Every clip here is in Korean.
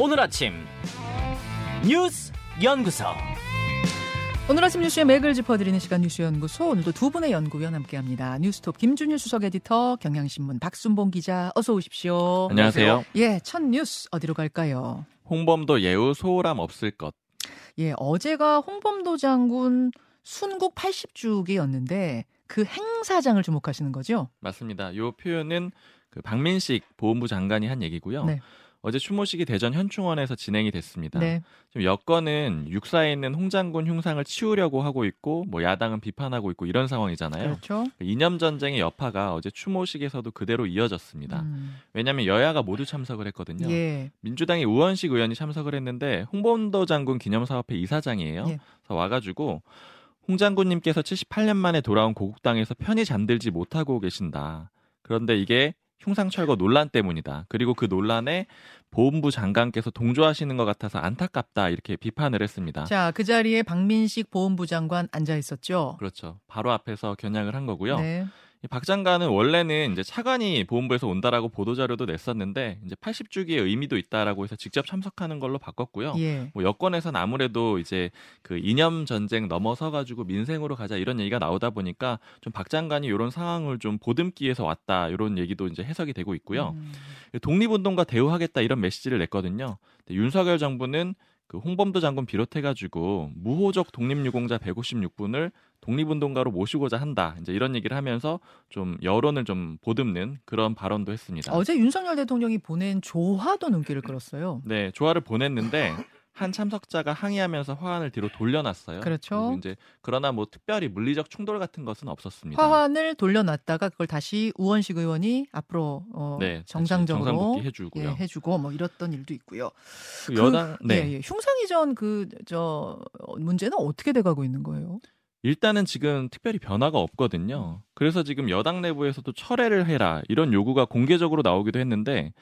오늘 아침 뉴스 연구소. 오늘 아침 뉴스의 맥을 짚어드리는 시간 뉴스연구소 오늘도 두 분의 연구위원 함께합니다. 뉴스톱 김준일 수석 에디터, 경향신문 박순봉 기자 어서 오십시오. 안녕하세요. 예, 첫 뉴스 어디로 갈까요? 홍범도 예우 소홀함 없을 것. 예, 어제가 홍범도 장군 순국 80주기였는데 그 행사장을 주목하시는 거죠? 맞습니다. 이 표현은 그 박민식 보훈부 장관이 한 얘기고요. 네. 어제 추모식이 대전 현충원에서 진행이 됐습니다. 네. 지금 여권은 육사에 있는 홍장군 흉상을 치우려고 하고 있고 뭐 야당은 비판하고 있고 이런 상황이잖아요. 그렇죠. 이념 전쟁의 여파가 어제 추모식에서도 그대로 이어졌습니다. 음, 왜냐하면 여야가 모두 참석을 했거든요. 예. 민주당의 우원식 의원이 참석을 했는데 홍범도 장군 기념사업회 이사장이에요. 예. 그래서 와가지고 홍 장군님께서 78년 만에 돌아온 고국당에서 편히 잠들지 못하고 계신다. 그런데 이게 흉상 철거 논란 때문이다. 그리고 그 논란에 보훈부 장관께서 동조하시는 것 같아서 안타깝다 이렇게 비판을 했습니다. 자, 그 자리에 박민식 보훈부 장관 앉아 있었죠. 그렇죠. 바로 앞에서 겨냥을 한 거고요. 네. 이박 장관은 원래는 이제 차관이 보훈부에서 온다라고 보도 자료도 냈었는데 이제 80주기의 의미도 있다라고 해서 직접 참석하는 걸로 바꿨고요. 예. 뭐 여권에서는 아무래도 이제 그 이념 전쟁 넘어서 가지고 민생으로 가자 이런 얘기가 나오다 보니까 좀 박 장관이 이런 상황을 좀 보듬기에서 왔다 이런 얘기도 이제 해석이 되고 있고요. 음, 독립운동가 대우하겠다 이런 메시지를 냈거든요. 윤석열 정부는 그 홍범도 장군 비롯해가지고 무호적 독립유공자 156분을 독립운동가로 모시고자 한다. 이제 이런 얘기를 하면서 좀 여론을 좀 보듬는 그런 발언도 했습니다. 어제 윤석열 대통령이 보낸 조화도 눈길을 끌었어요. 네, 조화를 보냈는데 한 참석자가 항의하면서 화환을 뒤로 돌려놨어요. 그렇죠. 이제 그러나 뭐 특별히 물리적 충돌 같은 것은 없었습니다. 화환을 돌려놨다가 그걸 다시 우원식 의원이 앞으로 어, 네, 정상적으로 정상복귀 해주고요. 예, 해주고 뭐 이랬던 일도 있고요. 그 여당 그, 네 예, 예. 흉상 이전 그 저 문제는 어떻게 돼가고 있는 거예요? 일단은 지금 특별히 변화가 없거든요. 그래서 지금 여당 내부에서도 철회를 해라 이런 요구가 공개적으로 나오기도 했는데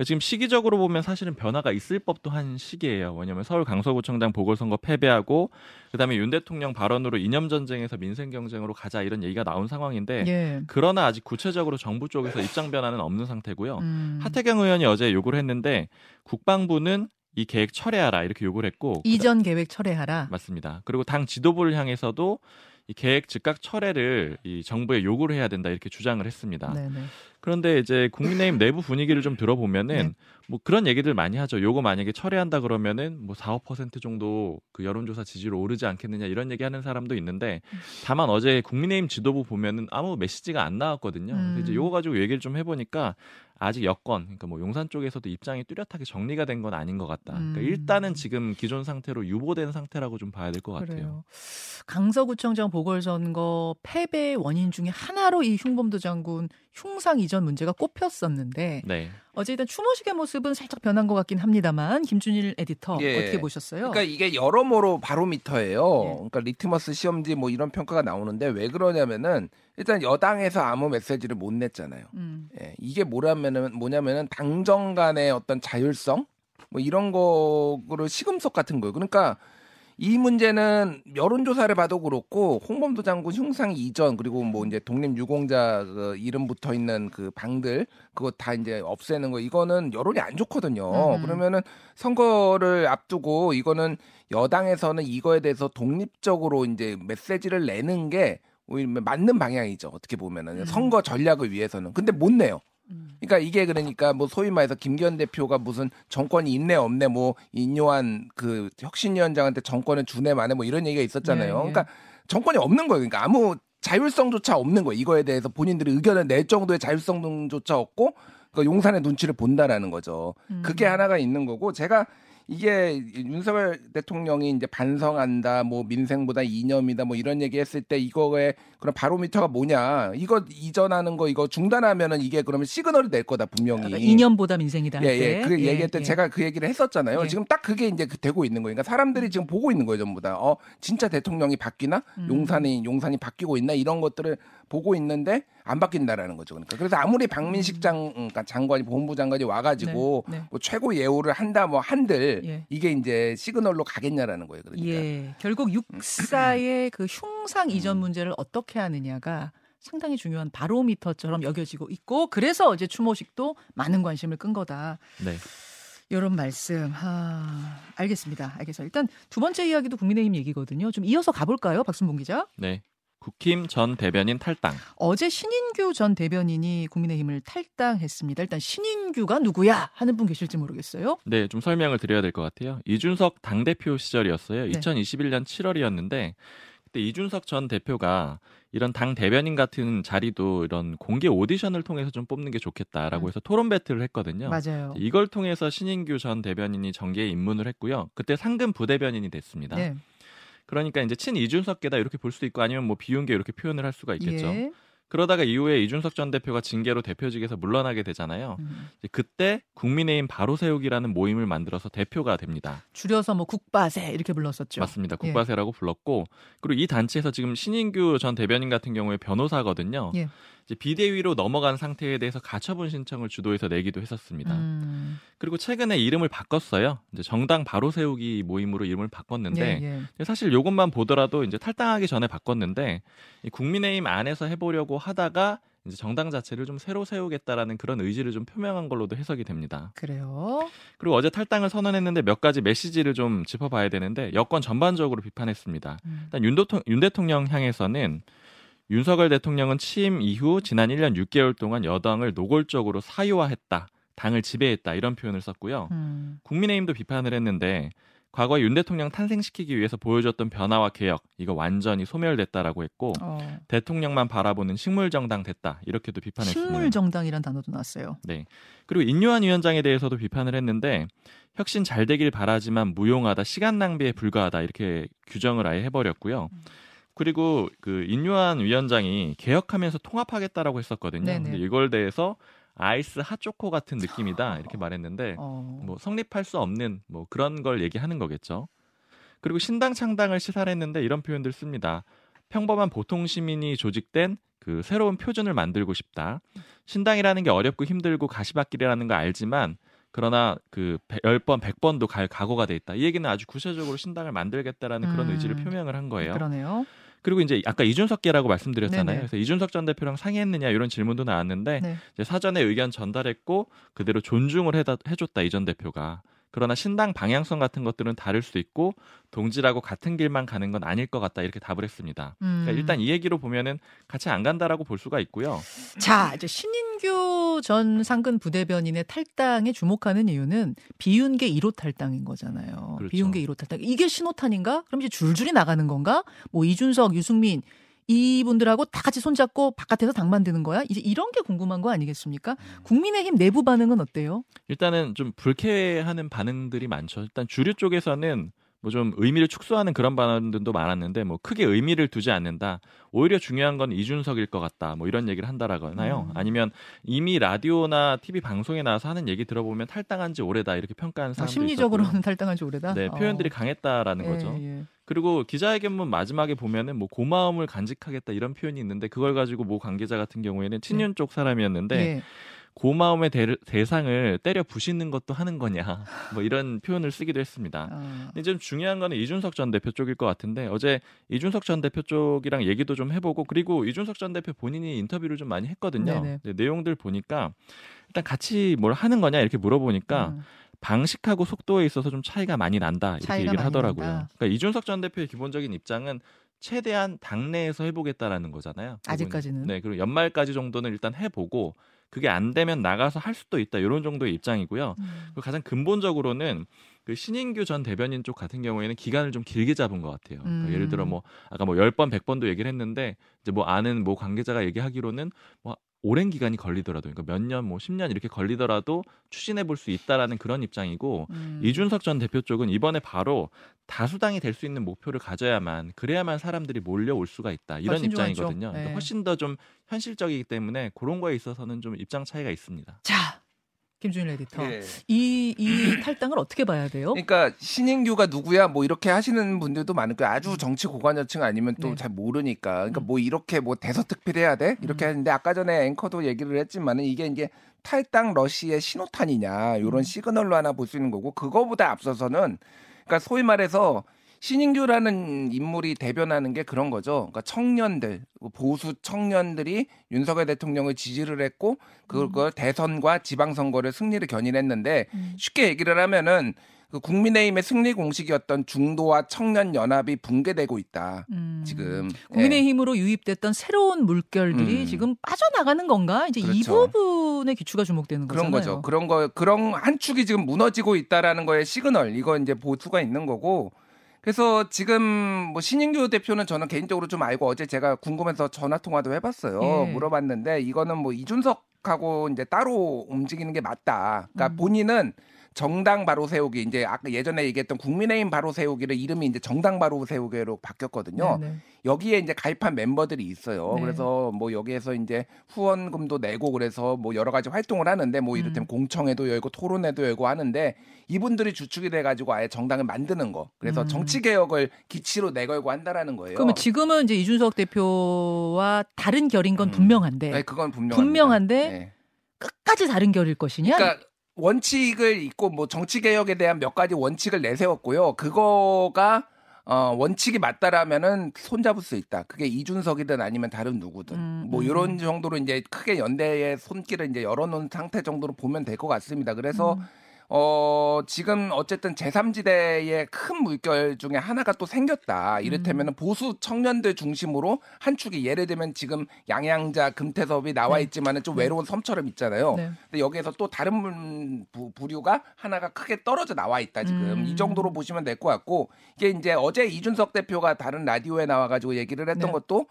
그러니까 지금 시기적으로 보면 사실은 변화가 있을 법도 한 시기예요. 왜냐하면 서울 강서구청장 보궐선거 패배하고 그다음에 윤 대통령 발언으로 이념 전쟁에서 민생 경쟁으로 가자 이런 얘기가 나온 상황인데 예. 그러나 아직 구체적으로 정부 쪽에서 입장 변화는 없는 상태고요. 음, 하태경 의원이 어제 요구를 했는데 국방부는 이 계획 철회하라 이렇게 요구를 했고 이전 계획 철회하라. 맞습니다. 그리고 당 지도부를 향해서도 이 계획 즉각 철회를 이 정부에 요구를 해야 된다 이렇게 주장을 했습니다. 네네. 그런데 이제 국민의힘 내부 분위기를 좀 들어보면은 네. 뭐 그런 얘기들 많이 하죠. 요거 만약에 철회한다 그러면은 뭐 4, 5% 정도 그 여론조사 지지로 오르지 않겠느냐 이런 얘기 하는 사람도 있는데 다만 어제 국민의힘 지도부 보면은 아무 메시지가 안 나왔거든요. 그래서 이제 음. 요거 가지고 얘기를 좀 해보니까 아직 여권, 그러니까 뭐 용산 쪽에서도 입장이 뚜렷하게 정리가 된 건 아닌 것 같다. 그러니까 음. 일단은 지금 기존 상태로 유보된 상태라고 좀 봐야 될 것 같아요. 그래요. 강서구청장 보궐선거 패배의 원인 중에 하나로 이 흉범도 장군 흉상 이전 문제가 꼽혔었는데 네. 일단 추모식의 모습은 살짝 변한 것 같긴 합니다만 김준일 에디터 예. 어떻게 보셨어요? 그러니까 이게 여러모로 바로미터예요. 예. 그러니까 리트머스 시험지 뭐 이런 평가가 나오는데 왜 그러냐면은 일단 여당에서 아무 메시지를 못 냈잖아요. 음. 예, 이게 뭐라면은 뭐냐면은 당정 간의 어떤 자율성 뭐 이런 거로 시금석 같은 거예요. 그러니까 이 문제는 여론조사를 봐도 그렇고 홍범도 장군 흉상 이전 그리고 뭐 이제 독립 유공자 그 이름 붙어 있는 그 방들 그거 다 이제 없애는 거 이거는 여론이 안 좋거든요. 음. 그러면은 선거를 앞두고 이거는 여당에서는 이거에 대해서 독립적으로 이제 메시지를 내는 게 오히려 맞는 방향이죠. 어떻게 보면은 음. 선거 전략을 위해서는 근데 못 내요. 음. 그러니까 이게 그러니까 뭐 소위 말해서 김기현 대표가 무슨 정권이 있네 없네 뭐 인요한 그 혁신위원장한테 정권을 주네 마네 뭐 이런 얘기가 있었잖아요. 예, 예. 그러니까 정권이 없는 거예요. 그러니까 아무 자율성조차 없는 거예요. 이거에 대해서 본인들이 의견을 낼 정도의 자율성조차 없고 그 용산의 눈치를 본다라는 거죠. 음. 그게 하나가 있는 거고 제가 이게 윤석열 대통령이 이제 반성한다, 뭐 민생보다 이념이다, 뭐 이런 얘기했을 때 이거의 그런 바로미터가 뭐냐? 이거 이전하는 거 이거 중단하면은 이게 그러면 시그널이 될 거다 분명히. 그러니까 이념보다 민생이다. 할 예, 때. 예. 그 얘기할 때 예. 제가 그 얘기를 했었잖아요. 예. 지금 딱 그게 이제 그 되고 있는 거예요. 그러니까 사람들이 지금 보고 있는 거예요, 전부 다. 어, 진짜 대통령이 바뀌나? 음. 용산이 용산이 바뀌고 있나? 이런 것들을 보고 있는데 안 바뀐다라는 거죠. 그러니까 그래서 아무리 박민식 장 그러니까 장관이 본부 장관이 와가지고 네, 네. 뭐 최고 예우를 한다 뭐 한들 예. 이게 이제 시그널로 가겠냐라는 거예요. 그러니까. 예. 결국 육사의 그 흉상 이전 음. 문제를 어떻게 하느냐가 상당히 중요한 바로미터처럼 여겨지고 있고 그래서 어제 추모식도 많은 관심을 끈 거다. 네. 이런 말씀. 아, 알겠습니다. 알겠어요. 일단 두 번째 이야기도 국민의힘 얘기거든요. 좀 이어서 가볼까요, 박순봉 기자? 네. 국힘 전 대변인 탈당. 어제 신인규 전 대변인이 국민의힘을 탈당했습니다. 일단 신인규가 누구야 하는 분 계실지 모르겠어요. 네, 좀 설명을 드려야 될 것 같아요. 이준석 당대표 시절이었어요. 네. 2021년 7월이었는데 그때 이준석 전 대표가 이런 당 대변인 같은 자리도 이런 공개 오디션을 통해서 좀 뽑는 게 좋겠다라고 음. 해서 토론 배틀을 했거든요. 맞아요. 이걸 통해서 신인규 전 대변인이 정계에 입문을 했고요. 그때 상금 부대변인이 됐습니다. 네. 그러니까 이제 친 이준석계다 이렇게 볼 수도 있고 아니면 뭐 비운계 이렇게 표현을 할 수가 있겠죠. 예. 그러다가 이후에 이준석 전 대표가 징계로 대표직에서 물러나게 되잖아요. 음. 그때 국민의힘 바로 세우기라는 모임을 만들어서 대표가 됩니다. 줄여서 뭐 국바세 이렇게 불렀었죠. 맞습니다. 예. 국바세라고 불렀고 그리고 이 단체에서 지금 신인규 전 대변인 같은 경우에 변호사거든요. 예. 비대위로 넘어간 상태에 대해서 가처분 신청을 주도해서 내기도 했었습니다. 음. 그리고 최근에 이름을 바꿨어요. 이제 정당 바로 세우기 모임으로 이름을 바꿨는데 예, 예. 사실 요것만 보더라도 이제 탈당하기 전에 바꿨는데 이 국민의힘 안에서 해보려고 하다가 이제 정당 자체를 좀 새로 세우겠다라는 그런 의지를 좀 표명한 걸로도 해석이 됩니다. 그래요. 그리고 어제 탈당을 선언했는데 몇 가지 메시지를 좀 짚어봐야 되는데 여권 전반적으로 비판했습니다. 음. 일단 윤, 도통, 윤 대통령 향해서는 윤석열 대통령은 취임 이후 지난 1년 6개월 동안 여당을 노골적으로 사유화했다. 당을 지배했다. 이런 표현을 썼고요. 음. 국민의힘도 비판을 했는데 과거 윤 대통령 탄생시키기 위해서 보여줬던 변화와 개혁 이거 완전히 소멸됐다라고 했고 어. 대통령만 바라보는 식물 정당 됐다 이렇게도 비판했습니다. 식물 정당이란 단어도 나왔어요. 네. 그리고 인요한 위원장에 대해서도 비판을 했는데 혁신 잘 되길 바라지만 무용하다 시간 낭비에 불과하다 이렇게 규정을 아예 해버렸고요. 음. 그리고 그 인요한 위원장이 개혁하면서 통합하겠다라고 했었거든요. 네네. 근데 이걸 대해서 아이스 핫초코 같은 느낌이다 이렇게 말했는데 어. 뭐 성립할 수 없는 뭐 그런 걸 얘기하는 거겠죠. 그리고 신당 창당을 시사했는데 이런 표현들 씁니다. 평범한 보통 시민이 조직된 그 새로운 표준을 만들고 싶다. 신당이라는 게 어렵고 힘들고 가시밭길이라는 거 알지만 그러나 그 10번, 100번도 갈 각오가 돼 있다. 이 얘기는 아주 구체적으로 신당을 만들겠다라는 그런 음. 의지를 표명을 한 거예요. 그러네요. 그리고 이제 아까 이준석계라고 말씀드렸잖아요. 네네. 그래서 이준석 전 대표랑 상의했느냐 이런 질문도 나왔는데 네. 이제 사전에 의견 전달했고 그대로 존중을 해다, 해줬다 이 전 대표가. 그러나 신당 방향성 같은 것들은 다를 수도 있고 동지라고 같은 길만 가는 건 아닐 것 같다 이렇게 답을 했습니다. 음. 그러니까 일단 이 얘기로 보면은 같이 안 간다라고 볼 수가 있고요. 자, 이제 신인규 전 상근 부대변인의 탈당에 주목하는 이유는 비윤계 1호 탈당인 거잖아요. 그렇죠. 비윤계 1호 탈당. 이게 신호탄인가? 그럼 이제 줄줄이 나가는 건가? 뭐 이준석, 유승민 이분들하고 다 같이 손잡고 바깥에서 당 만드는 거야? 이제 이런 게 궁금한 거 아니겠습니까? 국민의힘 내부 반응은 어때요? 일단은 좀 불쾌하는 반응들이 많죠. 일단 주류 쪽에서는 뭐 좀 의미를 축소하는 그런 반응들도 많았는데 뭐 크게 의미를 두지 않는다. 오히려 중요한 건 이준석일 것 같다. 뭐 이런 얘기를 한다라거나요. 음. 아니면 이미 라디오나 TV 방송에 나와서 하는 얘기 들어보면 탈당한 지 오래다 이렇게 평가하는 아, 사람도 심리적으로는 있었고요. 탈당한 지 오래다? 네, 표현들이 어. 강했다라는 예, 거죠. 예. 그리고 기자회견문 마지막에 보면은 뭐 고마움을 간직하겠다 이런 표현이 있는데 그걸 가지고 모 관계자 같은 경우에는 친윤 쪽 사람이었는데 예. 고마움의 대, 대상을 때려 부시는 것도 하는 거냐 뭐 이런 표현을 쓰기도 했습니다. 어. 근데 좀 중요한 거는 이준석 전 대표 쪽일 것 같은데 어제 이준석 전 대표 쪽이랑 얘기도 좀 해보고 그리고 이준석 전 대표 본인이 인터뷰를 좀 많이 했거든요. 내용들 보니까 일단 같이 뭘 하는 거냐 이렇게 물어보니까 음. 방식하고 속도에 있어서 좀 차이가 많이 난다 이렇게 얘기를 하더라고요. 난다. 그러니까 이준석 전 대표의 기본적인 입장은 최대한 당내에서 해보겠다라는 거잖아요. 아직까지는. 네, 그리고 연말까지 정도는 일단 해보고 그게 안 되면 나가서 할 수도 있다 이런 정도의 입장이고요. 음. 그리고 가장 근본적으로는 그 신인규 전 대변인 쪽 같은 경우에는 기간을 좀 길게 잡은 것 같아요. 그러니까 음. 예를 들어 뭐 아까 뭐 10번, 100번도 얘기를 했는데 이제 뭐 아는 뭐 관계자가 얘기하기로는 뭐 오랜 기간이 걸리더라도 그러니까 몇 년, 뭐 10년 이렇게 걸리더라도 추진해 볼 수 있다라는 그런 입장이고 음. 이준석 전 대표 쪽은 이번에 바로 다수당이 될 수 있는 목표를 가져야만 그래야만 사람들이 몰려올 수가 있다 이런. 입장이거든요. 그러니까 네. 훨씬 더 좀 현실적이기 때문에 그런 거에 있어서는 좀 입장 차이가 있습니다. 자, 김준일 에디터. 예. 이, 이 탈당을 어떻게 봐야 돼요? 그러니까 신인규가 누구야 뭐 이렇게 하시는 분들도 많을 거예요. 아주 정치 고관여층 아니면 또 네. 잘 모르니까. 그러니까 음. 뭐 이렇게 뭐 대서특필해야 돼 이렇게 음. 하는데 아까 전에 앵커도 얘기를 했지만은 이게 이제 탈당 러시의 신호탄이냐 이런 음. 시그널로 하나 볼 수 있는 거고 그거보다 앞서서는 그러니까 소위 말해서 신인규라는 인물이 대변하는 게 그런 거죠. 그러니까 청년들, 보수 청년들이 윤석열 대통령을 지지를 했고 그걸 대선과 지방선거를 승리를 견인했는데 음. 쉽게 얘기를 하면은 그 국민의힘의 승리 공식이었던 중도와 청년 연합이 붕괴되고 있다. 음. 지금 예. 국민의힘으로 유입됐던 새로운 물결들이 음. 지금 빠져나가는 건가? 이제 이 그렇죠. 부분에 기추가 주목되는 그런 거잖아요. 거죠. 그런 거 그런 한 축이 지금 무너지고 있다라는 거에 시그널 이거 이제 보수가 있는 거고. 그래서 지금 뭐 신인규 대표는 저는 개인적으로 좀 알고 어제 제가 궁금해서 전화 통화도 해봤어요. 예. 물어봤는데 이거는 뭐 이준석 하고 이제 따로 움직이는 게 맞다. 그러니까 음. 본인은 정당 바로 세우기 이제 아까 예전에 얘기했던 국민의힘 바로 세우기를 이름이 이제 정당 바로 세우기로 바뀌었거든요. 네네. 여기에 이제 가입한 멤버들이 있어요. 네. 그래서 뭐 여기에서 이제 후원금도 내고 그래서 뭐 여러 가지 활동을 하는데 뭐 이를테면 음. 공청회도 열고 토론회도 열고 하는데 이분들이 주축이 돼 가지고 아예 정당을 만드는 거. 그래서 음. 정치 개혁을 기치로 내걸고 한다라는 거예요. 그러면 지금은 이제 이준석 대표와 다른 결인 건 음. 분명한데 네, 그건 분명합니다. 분명한데 네. 끝까지 다른 결일 것이냐? 그러니까 원칙을 있고 뭐 정치 개혁에 대한 몇 가지 원칙을 내세웠고요. 그거가 어, 원칙이 맞다라면은 손잡을 수 있다. 그게 이준석이든 아니면 다른 누구든 음, 뭐 음. 이런 정도로 이제 크게 연대의 손길을 이제 열어놓은 상태 정도로 보면 될 것 같습니다. 그래서 음. 어, 지금 어쨌든 제3지대의 큰 물결 중에 하나가 또 생겼다. 음. 이를테면 은 보수 청년들 중심으로 한 축이 예를 들면 지금 양양자, 금태섭이 나와 네. 있지만은 좀 외로운 섬처럼 있잖아요. 네. 근데 여기에서 또 다른 분- 부, 부류가 하나가 크게 떨어져 나와 있다 지금 음. 이 정도로 보시면 될 것 같고 이게 이제 어제 이준석 대표가 다른 라디오에 나와가지고 얘기를 했던 네. 것도 어,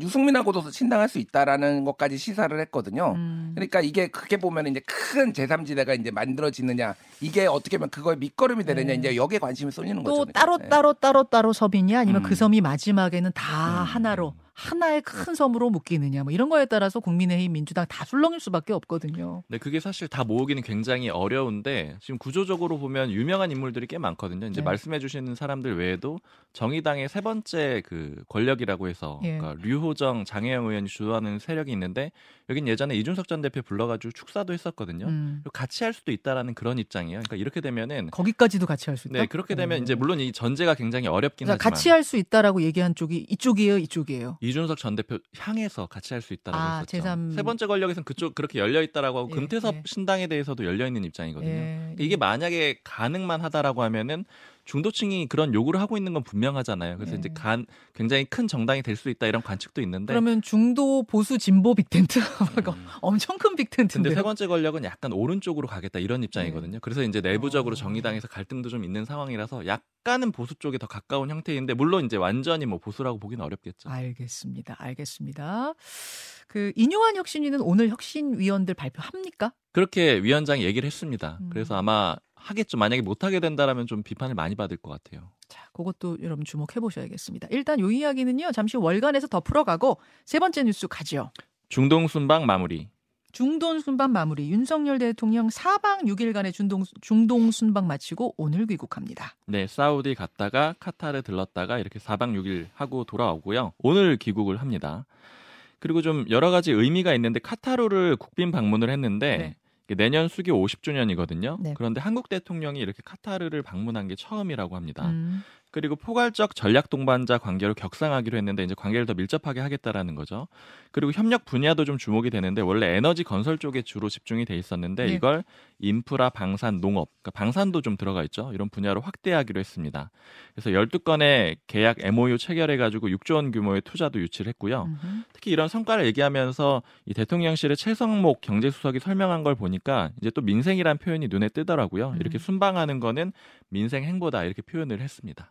유승민하고도 신당할 수 있다라는 것까지 시사를 했거든요. 음. 그러니까 이게 크게 보면 이제 큰 제3지대가 이제 만들어지느냐 이게 어떻게 보면 그거의 밑거름이 되느냐 네. 이제 여기에 관심이 쏠리는 또 거죠. 따로 네. 따로 따로 따로 섬이냐 아니면 음. 그 섬이 마지막에는 다 음. 하나로 하나의 큰 섬으로 묶이느냐 뭐 이런 거에 따라서 국민의힘 민주당 다 술렁일 수밖에 없거든요. 네, 그게 사실 다 모으기는 굉장히 어려운데 지금 구조적으로 보면 유명한 인물들이 꽤 많거든요. 이제 네. 말씀해 주시는 사람들 외에도 정의당의 세 번째 그 권력이라고 해서 예. 그러니까 류호정, 장혜영 의원이 주도하는 세력이 있는데 여긴 예전에 이준석 전 대표 불러가지고 축사도 했었거든요. 음. 같이 할 수도 있다라는 그런 입장이에요. 그러니까 이렇게 되면은 거기까지도 같이 할 수 있다. 네 그렇게 되면 오. 이제 물론 이 전제가 굉장히 어렵긴 그러니까 하지만 같이 할 수 있다라고 얘기한 쪽이 이쪽이에요, 이쪽이에요. 이준석 전 대표 향해서 같이 할 수 있다라고 아, 했었죠. 제3 세 번째 권력에서는 그쪽 그렇게 열려 있다라고 하고 예, 금태섭 예. 신당에 대해서도 열려 있는 입장이거든요. 예, 이게 만약에 가능만 하다라고 하면은 중도층이 그런 요구를 하고 있는 건 분명하잖아요. 그래서 네. 이제 간 굉장히 큰 정당이 될 수 있다 이런 관측도 있는데 그러면 중도 보수 진보 빅텐트 음. 엄청 큰 근데 빅텐트인데요. 세 번째 권력은 약간 오른쪽으로 가겠다 이런 입장이거든요. 그래서 이제 내부적으로 어. 정의당에서 갈등도 좀 있는 상황이라서 약간은 보수 쪽에 더 가까운 형태인데 물론 이제 완전히 뭐 보수라고 보기는 어렵겠죠. 알겠습니다. 알겠습니다. 그 인요한 혁신위는 오늘 혁신위원들 발표합니까? 그렇게 위원장이 얘기를 했습니다. 음. 그래서 아마 하겠죠. 만약에 못 하게 된다라면 좀 비판을 많이 받을 것 같아요. 자, 그것도 여러분 주목해 보셔야겠습니다. 일단 요 이야기는요. 잠시 후 월간에서 더 풀어가고 세 번째 뉴스 가죠. 중동 순방 마무리. 중동 순방 마무리. 윤석열 대통령 4박 6일간의 중동, 중동 순방 마치고 오늘 귀국합니다. 네, 사우디 갔다가 카타르 들렀다가 이렇게 4박 6일 하고 돌아오고요. 오늘 귀국을 합니다. 그리고 좀 여러 가지 의미가 있는데 카타르를 국빈 방문을 했는데 네. 내년 수교 50주년이거든요. 네. 그런데 한국 대통령이 이렇게 카타르를 방문한 게 처음이라고 합니다. 음, 그리고 포괄적 전략 동반자 관계로 격상하기로 했는데 이제 관계를 더 밀접하게 하겠다라는 거죠. 그리고 협력 분야도 좀 주목이 되는데 원래 에너지 건설 쪽에 주로 집중이 돼 있었는데 네. 이걸 인프라, 방산, 농업, 그러니까 방산도 좀 들어가 있죠. 이런 분야로 확대하기로 했습니다. 그래서 12건의 계약 MOU 체결해 가지고 6조 원 규모의 투자도 유치를 했고요. 음흠. 특히 이런 성과를 얘기하면서 이 대통령실의 최성목 경제수석이 설명한 걸 보니까 이제 또 민생이란 표현이 눈에 뜨더라고요. 음. 이렇게 순방하는 거는 민생 행보다 이렇게 표현을 했습니다.